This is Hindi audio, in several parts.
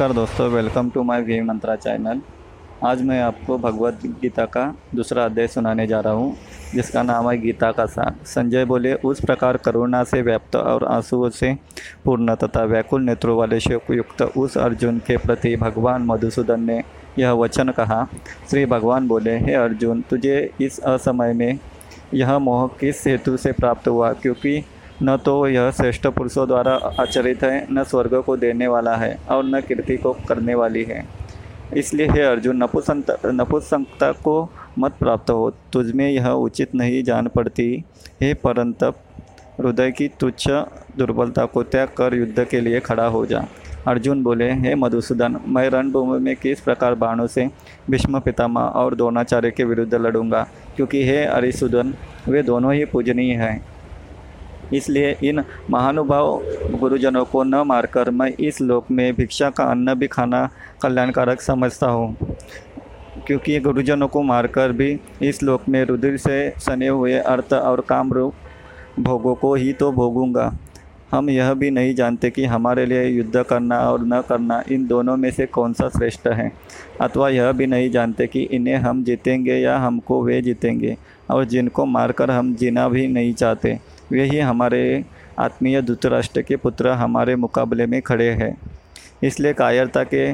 नमस्कार दोस्तों welcome to my V Mantra channel आज मैं आपको भगवत गीता का दूसरा अध्याय सुनाने जा रहा हूँ, जिसका नाम है गीता का सार। संजय बोले, उस प्रकार करुणा से व्याप्त और आंसुओं से पूर्ण तथा व्याकुल नेत्रों वाले शोकयुक्त उस अर्जुन के प्रति भगवान मधुसूदन ने यह वचन कहा। श्री भगवान बोले, हे अर्जुन, तुझे इस असमय में यह मोह किस हेतु से प्राप्त हुआ? क्योंकि न तो यह श्रेष्ठ पुरुषों द्वारा आचरित है, न स्वर्ग को देने वाला है और न कीर्ति को करने वाली है। इसलिए हे अर्जुन, नपुसंत, नपुसंकता को मत प्राप्त हो। तुझमें यह उचित नहीं जान पड़ती। हे परंतप, हृदय की तुच्छ दुर्बलता को त्याग कर युद्ध के लिए खड़ा हो जा। अर्जुन बोले, हे मधुसूदन, मैं रणभूमि में किस प्रकार बाणों से भीष्म पितामह और द्रोणाचार्य के विरुद्ध लड़ूँगा? क्योंकि हे अरिसुदन, वे दोनों ही पूजनीय हैं। इसलिए इन महानुभाव गुरुजनों को न मारकर मैं इस लोक में भिक्षा का अन्न भी खाना कल्याणकारक समझता हूँ। क्योंकि गुरुजनों को मारकर भी इस लोक में रुधिर से सने हुए अर्थ और काम रूप भोगों को ही तो भोगूँगा। हम यह भी नहीं जानते कि हमारे लिए युद्ध करना और न करना इन दोनों में से कौन सा श्रेष्ठ है। अथवा यह भी नहीं जानते कि इन्हें हम जीतेंगे या हमको वे जीतेंगे और जिनको मारकर हम जीना भी नहीं चाहते। वे ही हमारे आत्मीय धृतराष्ट्र के पुत्र हमारे मुकाबले में खड़े हैं। इसलिए कायरता के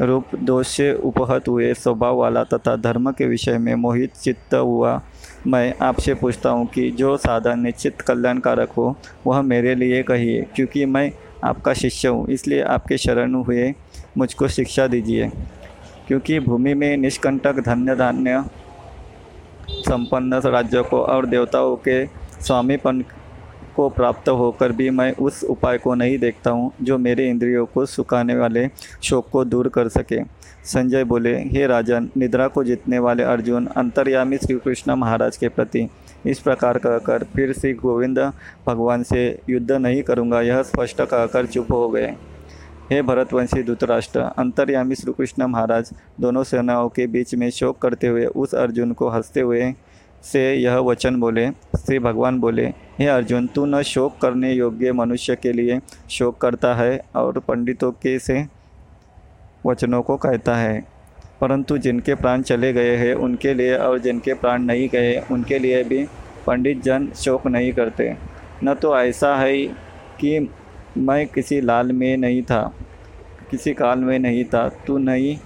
रूप दोष से उपहत हुए स्वभाव वाला तथा धर्म के विषय में मोहित चित्त हुआ। मैं आपसे पूछता हूँ कि जो साधन निश्चित कल्याणकारक हो, वह मेरे लिए कहिए, क्योंकि मैं आपका शिष्य हूँ, इसलिए आपके शरण हुए मुझको शिक्षा दीजिए। क्योंकि भूमि में निष्कंटक धन्य धान्य संपन्न राज्य को और देवताओं के स्वामीपन को प्राप्त होकर भी मैं उस उपाय को नहीं देखता हूँ, जो मेरे इंद्रियों को सुखाने वाले शोक को दूर कर सके। संजय बोले, हे राजन, निद्रा को जीतने वाले अर्जुन, अंतर्यामी श्री कृष्ण महाराज के प्रति इस प्रकार कहकर फिर श्री गोविंद भगवान से युद्ध नहीं करूँगा, यह स्पष्ट कहकर चुप हो गए। हे भरतवंशी धृतराष्ट्र, अंतर्यामी श्री कृष्ण महाराज, दोनों सेनाओं के बीच में शोक करते हुए उस अर्जुन को हँसते हुए से यह वचन बोले, श्री भगवान बोले, हे अर्जुन, तू न शोक करने योग्य मनुष्य के लिए शोक करता है और पंडितों के से वचनों को कहता है। परंतु जिनके प्राण चले गए हैं, उनके लिए और जिनके प्राण नहीं गए, उनके लिए भी पंडित जन शोक नहीं करते। न तो ऐसा है कि मैं किसी लाल में नहीं था, किसी काल में नहीं था, तू नहीं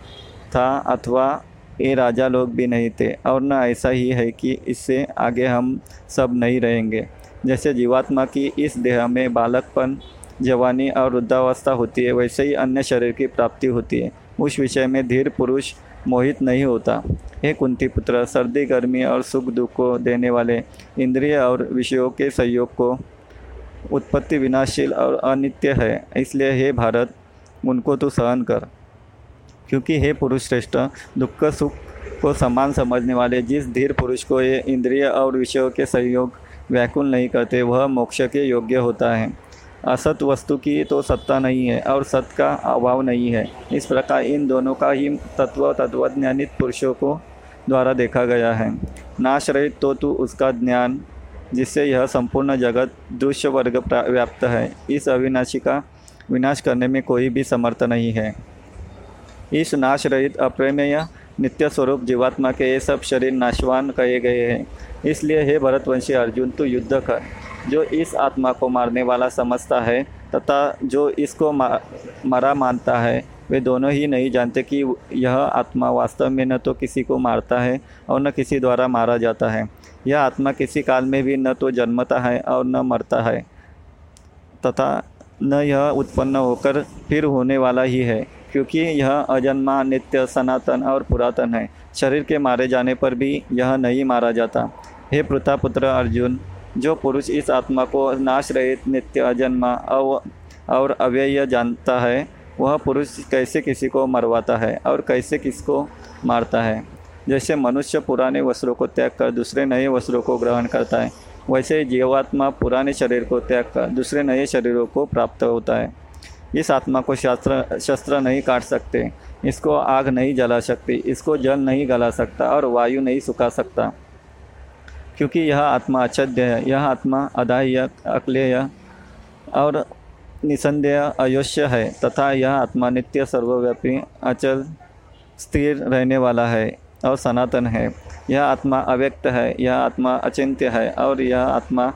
था अथवा ये राजा लोग भी नहीं थे, और न ऐसा ही है कि इससे आगे हम सब नहीं रहेंगे। जैसे जीवात्मा की इस देह में बालकपन, जवानी और वृद्धावस्था होती है, वैसे ही अन्य शरीर की प्राप्ति होती है। उस विषय में धीर पुरुष मोहित नहीं होता। हे कुंती पुत्र, सर्दी, गर्मी और सुख दुख को देने वाले इंद्रिय और विषयों के सहयोग को उत्पत्ति विनाशील और अनित्य है, इसलिए हे भारत, उनको तो सहन कर। क्योंकि हे पुरुष श्रेष्ठ, दुख सुख को समान समझने वाले, जिस धीर पुरुष को ये इंद्रिय और विषयों के सहयोग व्याकुल नहीं करते, वह मोक्ष के योग्य होता है। असत वस्तु की तो सत्ता नहीं है और सत का अभाव नहीं है। इस प्रकार इन दोनों का ही तत्व तत्वज्ञानित पुरुषों को द्वारा देखा गया है। नाश रहित तो तू उसका ज्ञान, जिससे यह संपूर्ण जगत दृश्य वर्ग व्याप्त है। इस अविनाशी का विनाश करने में कोई भी समर्थ नहीं है। इस नाश रहित अप्रेमेय नित्य स्वरूप जीवात्मा के ये सब शरीर नाशवान कहे गए हैं। इसलिए हे भरतवंशी अर्जुन, तू युद्ध कर। जो इस आत्मा को मारने वाला समझता है तथा जो इसको मरा मानता है, वे दोनों ही नहीं जानते कि यह आत्मा वास्तव में न तो किसी को मारता है और न किसी द्वारा मारा जाता है। यह आत्मा किसी काल में भी न तो जन्मता है और न मरता है तथा न यह उत्पन्न होकर फिर होने वाला ही है। क्योंकि यह अजन्मा, नित्य, सनातन और पुरातन है। शरीर के मारे जाने पर भी यह नहीं मारा जाता। हे पुत्र अर्जुन, जो पुरुष इस आत्मा को नाश रहित, नित्य, अजन्मा अव, और अव्यय जानता है, वह पुरुष कैसे किसी को मरवाता है और कैसे किसको मारता है? जैसे मनुष्य पुराने वस्त्रों को त्याग कर दूसरे नए वस्त्रों को ग्रहण करता है, वैसे जीवात्मा पुराने शरीर को त्याग कर दूसरे नए शरीरों को प्राप्त होता है। इस आत्मा को शास्त्र, शस्त्र नहीं काट सकते। इसको आग नहीं जला सकती, इसको जल नहीं गला सकता और वायु नहीं सुखा सकता। क्योंकि यह आत्मा अचद्य है, यह आत्मा अदाह्य, अक्लेय और निसंदेह अयोश्य है, तथा यह आत्मा नित्य, सर्वव्यापी, अचल, स्थिर रहने वाला है और सनातन है। यह आत्मा अव्यक्त है, यह आत्मा अचिंत्य है और यह आत्मा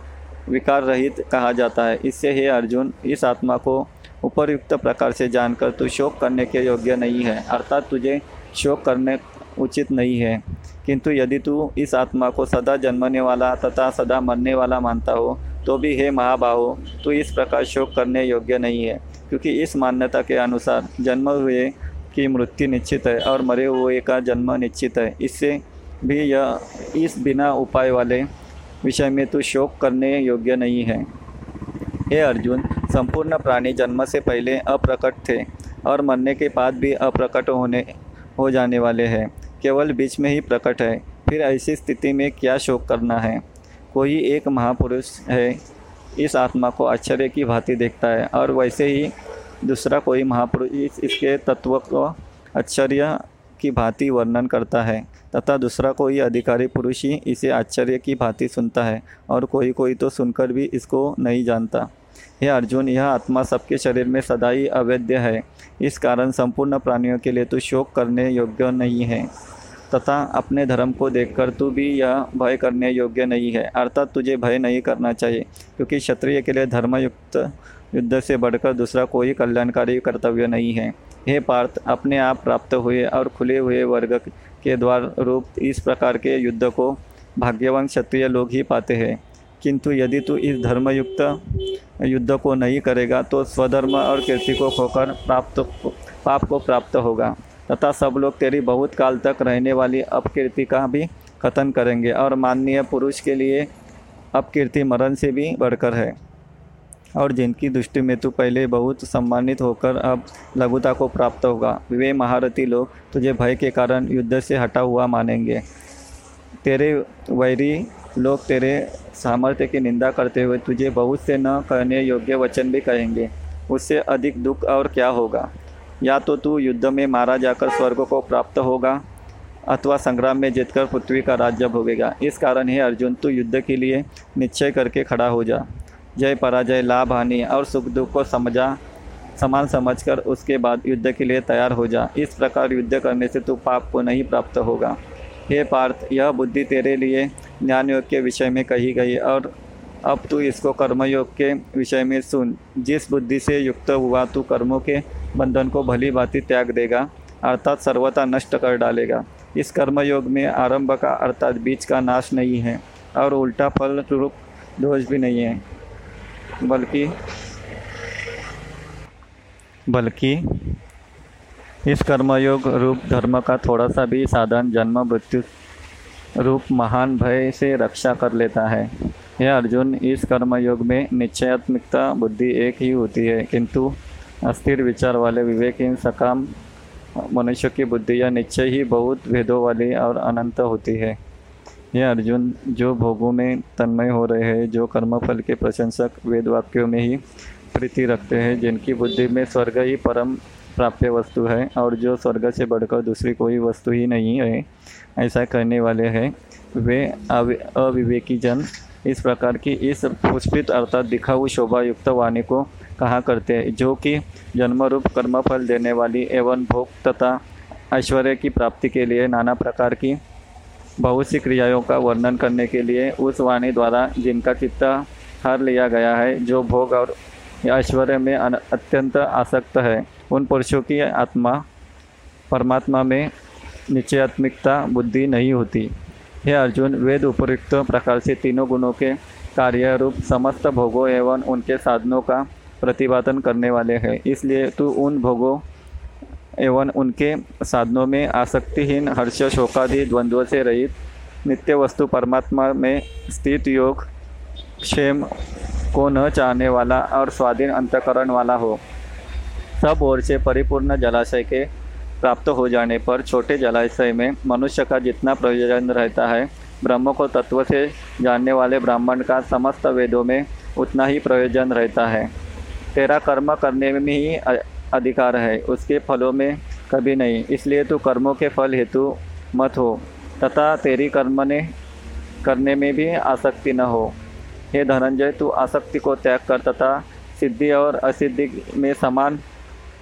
विकार रहित कहा जाता है। इससे हे अर्जुन, इस आत्मा को उपरयुक्त प्रकार से जानकर तू शोक करने के योग्य नहीं है, अर्थात तुझे शोक करने उचित नहीं है। किंतु यदि तू इस आत्मा को सदा जन्मने वाला तथा सदा मरने वाला मानता हो तो भी हे महाबाहो, तू इस प्रकार शोक करने योग्य नहीं है, क्योंकि इस मान्यता के अनुसार जन्म हुए की मृत्यु निश्चित है और मरे हुए का जन्म निश्चित है। इससे भी यह इस बिना उपाय वाले विषय में तू शोक करने योग्य नहीं है। हे अर्जुन, संपूर्ण प्राणी जन्म से पहले अप्रकट थे और मरने के बाद भी अप्रकट होने, हो जाने वाले हैं। केवल बीच में ही प्रकट है। फिर ऐसी स्थिति में क्या शोक करना है? कोई एक महापुरुष है, इस आत्मा को आश्चर्य की भांति देखता है और वैसे ही दूसरा कोई महापुरुष इसके तत्व को आश्चर्य की भांति वर्णन करता है तथा दूसरा कोई अधिकारी पुरुष ही इसे आश्चर्य की भांति सुनता है और कोई कोई तो सुनकर भी इसको नहीं जानता। हे अर्जुन, यह आत्मा सबके शरीर में सदा ही अवैध है। इस कारण संपूर्ण प्राणियों के लिए तो शोक करने योग्य नहीं है, तथा अपने धर्म को देखकर तू भी यह भय करने योग्य नहीं है। अर्थात तुझे भय नहीं करना चाहिए, क्योंकि क्षत्रिय के लिए धर्मयुक्त युद्ध से बढ़कर दूसरा कोई कल्याणकारी कर्तव्य नहीं है। हे पार्थ, अपने आप प्राप्त हुए और खुले हुए वर्ग के द्वार रूप इस प्रकार के युद्ध को भाग्यवान क्षत्रिय लोग ही पाते हैं। किंतु यदि तू इस धर्मयुक्त युद्ध को नहीं करेगा तो स्वधर्म और कीर्ति को खोकर प्राप्त पाप को प्राप्त होगा। तथा सब लोग तेरी बहुत काल तक रहने वाली अपकीर्ति का भी कथन करेंगे और माननीय पुरुष के लिए अपकीर्ति मरण से भी बढ़कर है। और जिनकी दृष्टि में तू पहले बहुत सम्मानित होकर अब लघुता को प्राप्त होगा, वे महारथी लोग तुझे भय के कारण युद्ध से हटा हुआ मानेंगे। तेरे वैरी लोग तेरे सामर्थ्य की निंदा करते हुए तुझे बहुत से न कहने योग्य वचन भी कहेंगे। उससे अधिक दुख और क्या होगा? या तो तू युद्ध में मारा जाकर स्वर्ग को प्राप्त होगा, अथवा संग्राम में जीतकर पृथ्वी का राज्य भोगेगा। इस कारण हे अर्जुन, तू युद्ध के लिए निश्चय करके खड़ा हो जा। जय पराजय, लाभ, हानि और सुख दुख को समझा, समान समझकर उसके बाद युद्ध के लिए तैयार हो जा। इस प्रकार युद्ध करने से तू पाप को नहीं प्राप्त होगा। हे पार्थ, यह बुद्धि तेरे लिए ज्ञान योग के विषय में कही गई और अब तू इसको कर्मयोग के विषय में सुन। जिस बुद्धि से युक्त हुआ, तू कर्मों के बंधन को भली भांति त्याग देगा, अर्थात सर्वथा नष्ट कर डालेगा। इस कर्मयोग में आरंभ का अर्थात बीच का नाश नहीं है और उल्टा फल रूप दोष भी नहीं है। बल्कि बल्कि इस कर्मयोग रूप धर्म का थोड़ा सा भी साधन, जन्म, मृत्यु रूप महान भय से रक्षा कर लेता है। यह अर्जुन इस कर्मयोग में निश्चयात्मिकता, बुद्धि एक ही होती है, किंतु अस्थिर विचार वाले विवेकहीन सकाम मनुष्य की बुद्धि या निश्चय ही बहुत भेदों वाली और अनंत होती है। यह अर्जुन जो भोगों में तन्मय हो रहे हैं, जो कर्मफल के प्रशंसक वेद वाक्यों में ही प्रीति रखते हैं, जिनकी बुद्धि में स्वर्ग ही परम प्राप्य वस्तु है और जो स्वर्ग से बढ़कर दूसरी कोई वस्तु ही नहीं है, ऐसा कहने वाले हैं। वे अविवेकी जन इस प्रकार की इस पुष्पित अर्थात दिखाऊ शोभा युक्त वाणी को कहा करते हैं, जो कि जन्मरूप कर्मफल देने वाली एवं भोग तथा ऐश्वर्य की प्राप्ति के लिए नाना प्रकार की बहुत सी क्रियाओं का वर्णन करने के लिए उस वाणी द्वारा जिनका चित्त हर लिया गया है, जो भोग और ऐश्वर्य में अत्यंत आसक्त है। उन पुरुषों की आत्मा परमात्मा में निश्चयात्मिकता, बुद्धि नहीं होती। हे अर्जुन, वेद उपयुक्त प्रकार से तीनों गुणों के कार्य रूप समस्त भोगों एवं उनके साधनों का प्रतिपादन करने वाले हैं। इसलिए तू उन भोगों एवं उनके साधनों में आसक्तिहीन हर्ष शोकादि द्वंद्व से रहित, नित्य वस्तु परमात्मा में स्थित योग, क्षेम को न चाहने वाला और स्वाधीन अंतकरण वाला हो। सब ओर से परिपूर्ण जलाशय के प्राप्त हो जाने पर छोटे जलाशय में मनुष्य का जितना प्रयोजन रहता है, ब्रह्म को तत्व से जानने वाले ब्राह्मण का समस्त वेदों में उतना ही प्रयोजन रहता है। तेरा कर्म करने में ही अधिकार है, उसके फलों में कभी नहीं। इसलिए तू कर्मों के फल हेतु मत हो, तथा तेरी कर्म ने, करने में भी आसक्ति न हो। हे धनंजय, तू आसक्ति को त्याग कर तथा सिद्धि और असिद्धि में समान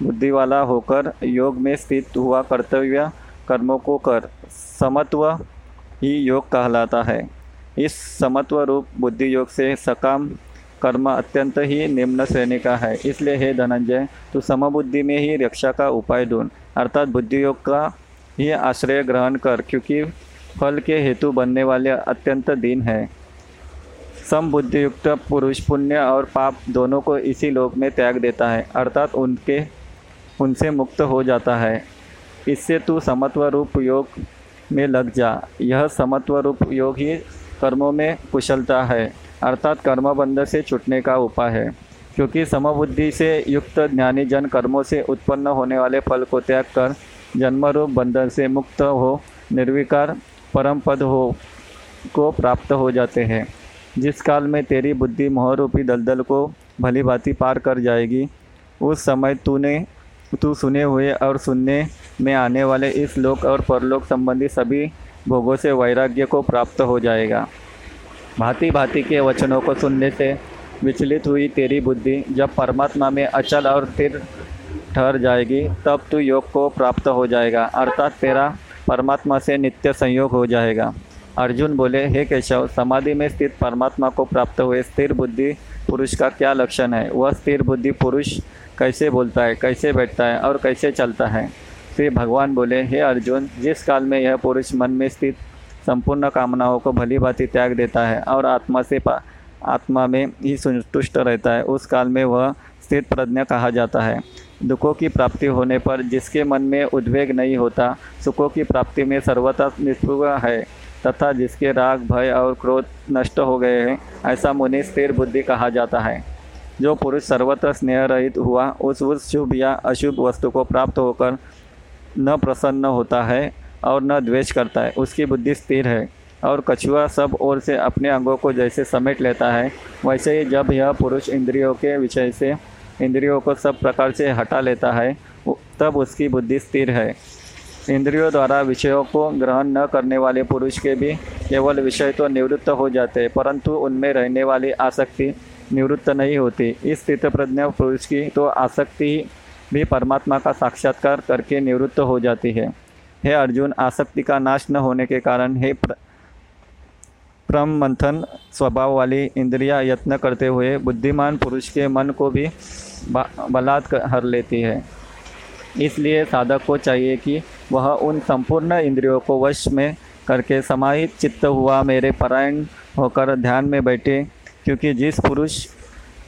बुद्धि वाला होकर योग में स्थित हुआ कर्तव्य कर्मों को कर। समत्व ही योग कहलाता है। इस समत्व रूप बुद्धि योग से सकाम कर्म अत्यंत ही निम्न श्रेणी का है। इसलिए हे धनंजय, तू समबुद्धि में ही रक्षा का उपाय ढूंढ। अर्थात बुद्धि योग का ही आश्रय ग्रहण कर, क्योंकि फल के हेतु बनने वाले अत्यंत दीन है। समबुद्धियुक्त पुरुष पुण्य और पाप दोनों को इसी लोक में त्याग देता है। अर्थात उनके उनसे मुक्त हो जाता है। इससे तू समत्व रूप योग में लग जा। यह समत्व रूप योग ही कर्मों में कुशलता है, अर्थात कर्मबंध से छुटने का उपाय है। क्योंकि समबुद्धि से युक्त ज्ञानी जन कर्मों से उत्पन्न होने वाले फल को त्याग कर जन्मरूप बंधन से मुक्त हो, निर्विकार परम पद हो, को प्राप्त हो जाते हैं। जिस काल में तेरी बुद्धि मोहरूपी दलदल को भली भांति पार कर जाएगी, उस समय तूने तू सुने हुए और सुनने में आने वाले इस लोक और परलोक संबंधी सभी भोगों से वैराग्य को प्राप्त हो जाएगा। भांति भांति के वचनों को सुनने से विचलित हुई तेरी बुद्धि जब परमात्मा में अचल और स्थिर ठहर जाएगी, तब तू योग को प्राप्त हो जाएगा, अर्थात तेरा परमात्मा से नित्य संयोग हो जाएगा। अर्जुन बोले, हे केशव, समाधि में स्थित परमात्मा को प्राप्त हुए स्थिर बुद्धि पुरुष का क्या लक्षण है? वह स्थिर बुद्धि पुरुष कैसे बोलता है, कैसे बैठता है और कैसे चलता है? फिर भगवान बोले, हे अर्जुन, जिस काल में यह पुरुष मन में स्थित संपूर्ण कामनाओं को भली भांति त्याग देता है और आत्मा से पा, आत्मा में ही संतुष्ट रहता है, उस काल में वह स्थित प्रज्ञा कहा जाता है। दुखों की प्राप्ति होने पर जिसके मन में उद्वेग नहीं होता, सुखों की प्राप्ति में सर्वथा निष्पृह है। तथा जिसके राग, भय और क्रोध नष्ट हो गए हैं, ऐसा मुनि स्थिर बुद्धि कहा जाता है। जो पुरुष सर्वत्र स्नेह रहित हुआ, उस उस शुभ या अशुभ वस्तु को प्राप्त होकर न प्रसन्न होता है और न द्वेष करता है, उसकी बुद्धि स्थिर है और कछुआ सब ओर से अपने अंगों को जैसे समेट लेता है, वैसे ही जब यह पुरुष इंद्रियों के विषय से, इंद्रियों को सब प्रकार से हटा लेता है, तब उसकी बुद्धि स्थिर है। इंद्रियों द्वारा विषयों को ग्रहण न करने वाले पुरुष के भी केवल विषय तो निवृत्त हो जाते हैं, परंतु उनमें रहने वाली आसक्ति निवृत्त नहीं होती। इस स्थित प्रज्ञा पुरुष की तो आसक्ति भी परमात्मा का साक्षात्कार करके निवृत्त हो जाती है। हे अर्जुन, आसक्ति का नाश न होने के कारण हे प्रम मंथन स्वभाव वाली इंद्रिया यत्न करते हुए बुद्धिमान पुरुष के मन को भी बलात् हर लेती है। इसलिए साधक को चाहिए कि वह उन संपूर्ण इंद्रियों को वश में करके समाहित चित्त हुआ मेरे परायण होकर ध्यान में बैठे, क्योंकि जिस पुरुष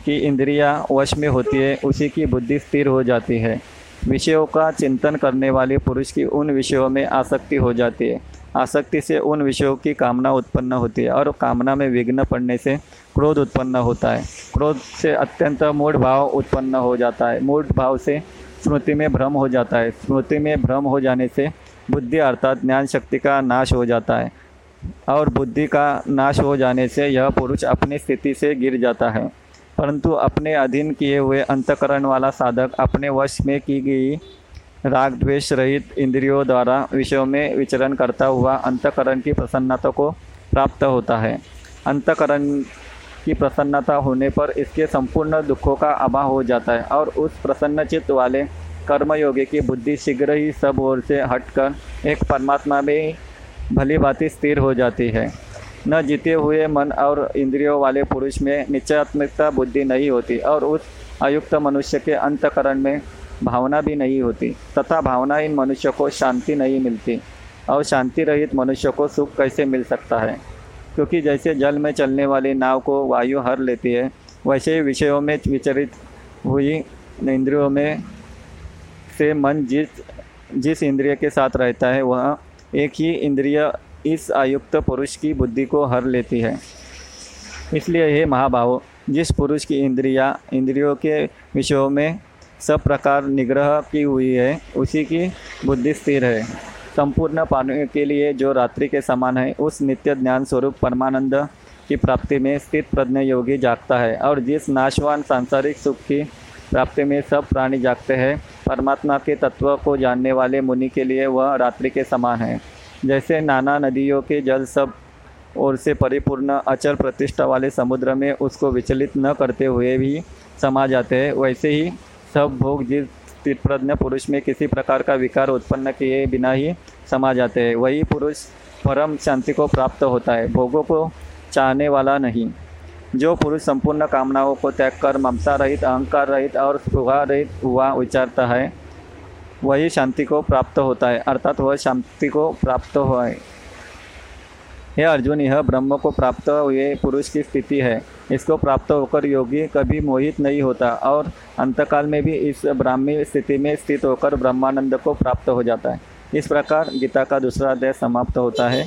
की इंद्रियाँ वश में होती है, उसी की बुद्धि स्थिर हो जाती है। विषयों का चिंतन करने वाले पुरुष की उन विषयों में आसक्ति हो जाती है। आसक्ति से उन विषयों की कामना उत्पन्न होती है और कामना में विघ्न पड़ने से क्रोध उत्पन्न होता है। क्रोध से अत्यंत मूढ़ भाव उत्पन्न हो जाता है। मूढ़ भाव से स्मृति में भ्रम हो जाता है। स्मृति में भ्रम हो जाने से बुद्धि अर्थात ज्ञान शक्ति का नाश हो जाता है और बुद्धि का नाश हो जाने से यह पुरुष अपनी स्थिति से गिर जाता है। परंतु अपने अधीन किए हुए अंतकरण वाला साधक अपने वश में की गई राग द्वेष रहित इंद्रियों द्वारा विषयों में विचरण करता हुआ अंतकरण की प्रसन्नता को प्राप्त होता है। अंतकरण की प्रसन्नता होने पर इसके संपूर्ण दुखों का अभाव हो जाता है और उस प्रसन्नचित्त वाले कर्मयोगी की बुद्धि शीघ्र ही सब ओर से हटकर एक परमात्मा में भली भांति स्थिर हो जाती है। न जीते हुए मन और इंद्रियों वाले पुरुष में निश्चयात्मकता बुद्धि नहीं होती और उस अयुक्त मनुष्य के अंतकरण में भावना भी नहीं होती तथा भावना इन मनुष्य को शांति नहीं मिलती और शांति रहित मनुष्य को सुख कैसे मिल सकता है? क्योंकि जैसे जल में चलने वाली नाव को वायु हर लेती है, वैसे विषयों में विचरित हुई इंद्रियों में से मन जिस जिस इंद्रिय के साथ रहता है, वह एक ही इंद्रिय इस आयुक्त पुरुष की बुद्धि को हर लेती है। इसलिए हे महाभाव, जिस पुरुष की इंद्रिया, इंद्रियों के विषयों में सब प्रकार निग्रह की हुई है, उसी की बुद्धि स्थिर है। संपूर्ण पाने के लिए जो रात्रि के समान है, उस नित्य ज्ञान स्वरूप परमानंद की प्राप्ति में स्थित प्रज्ञ योगी जागता है और जिस नाशवान सांसारिक सुख की प्राप्ति में सब प्राणी जागते हैं, परमात्मा के तत्व को जानने वाले मुनि के लिए वह रात्रि के समान है। जैसे नाना नदियों के जल सब ओर से परिपूर्ण अचल प्रतिष्ठा वाले समुद्र में उसको विचलित न करते हुए भी समा जाते हैं, वैसे ही सब भोग जिस स्थितप्रज्ञ पुरुष में किसी प्रकार का विकार उत्पन्न किए बिना ही समा जाते हैं। वही पुरुष परम शांति को प्राप्त होता है, भोगों को चाहने वाला नहीं। जो पुरुष संपूर्ण कामनाओं को त्याग कर ममता रहित, अहंकार रहित और स्पृहा रहित हुआ विचारता है, वही शांति को प्राप्त होता है, अर्थात वह शांति को प्राप्त हुआ है। हे अर्जुन, यह ब्रह्म को प्राप्त हुए पुरुष की स्थिति है। इसको प्राप्त होकर योगी कभी मोहित नहीं होता और अंतकाल में भी इस ब्राह्मी स्थिति में स्थित होकर ब्रह्मानंद को प्राप्त हो जाता है। इस प्रकार गीता का दूसरा अध्याय समाप्त होता है।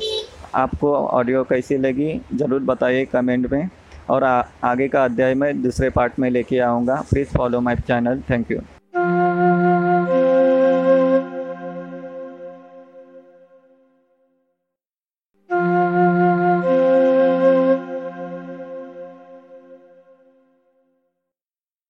आपको ऑडियो कैसी लगी ज़रूर बताइए कमेंट में और आ, आगे का अध्याय मैं दूसरे पार्ट में लेके आऊँगा। Please follow my channel thank you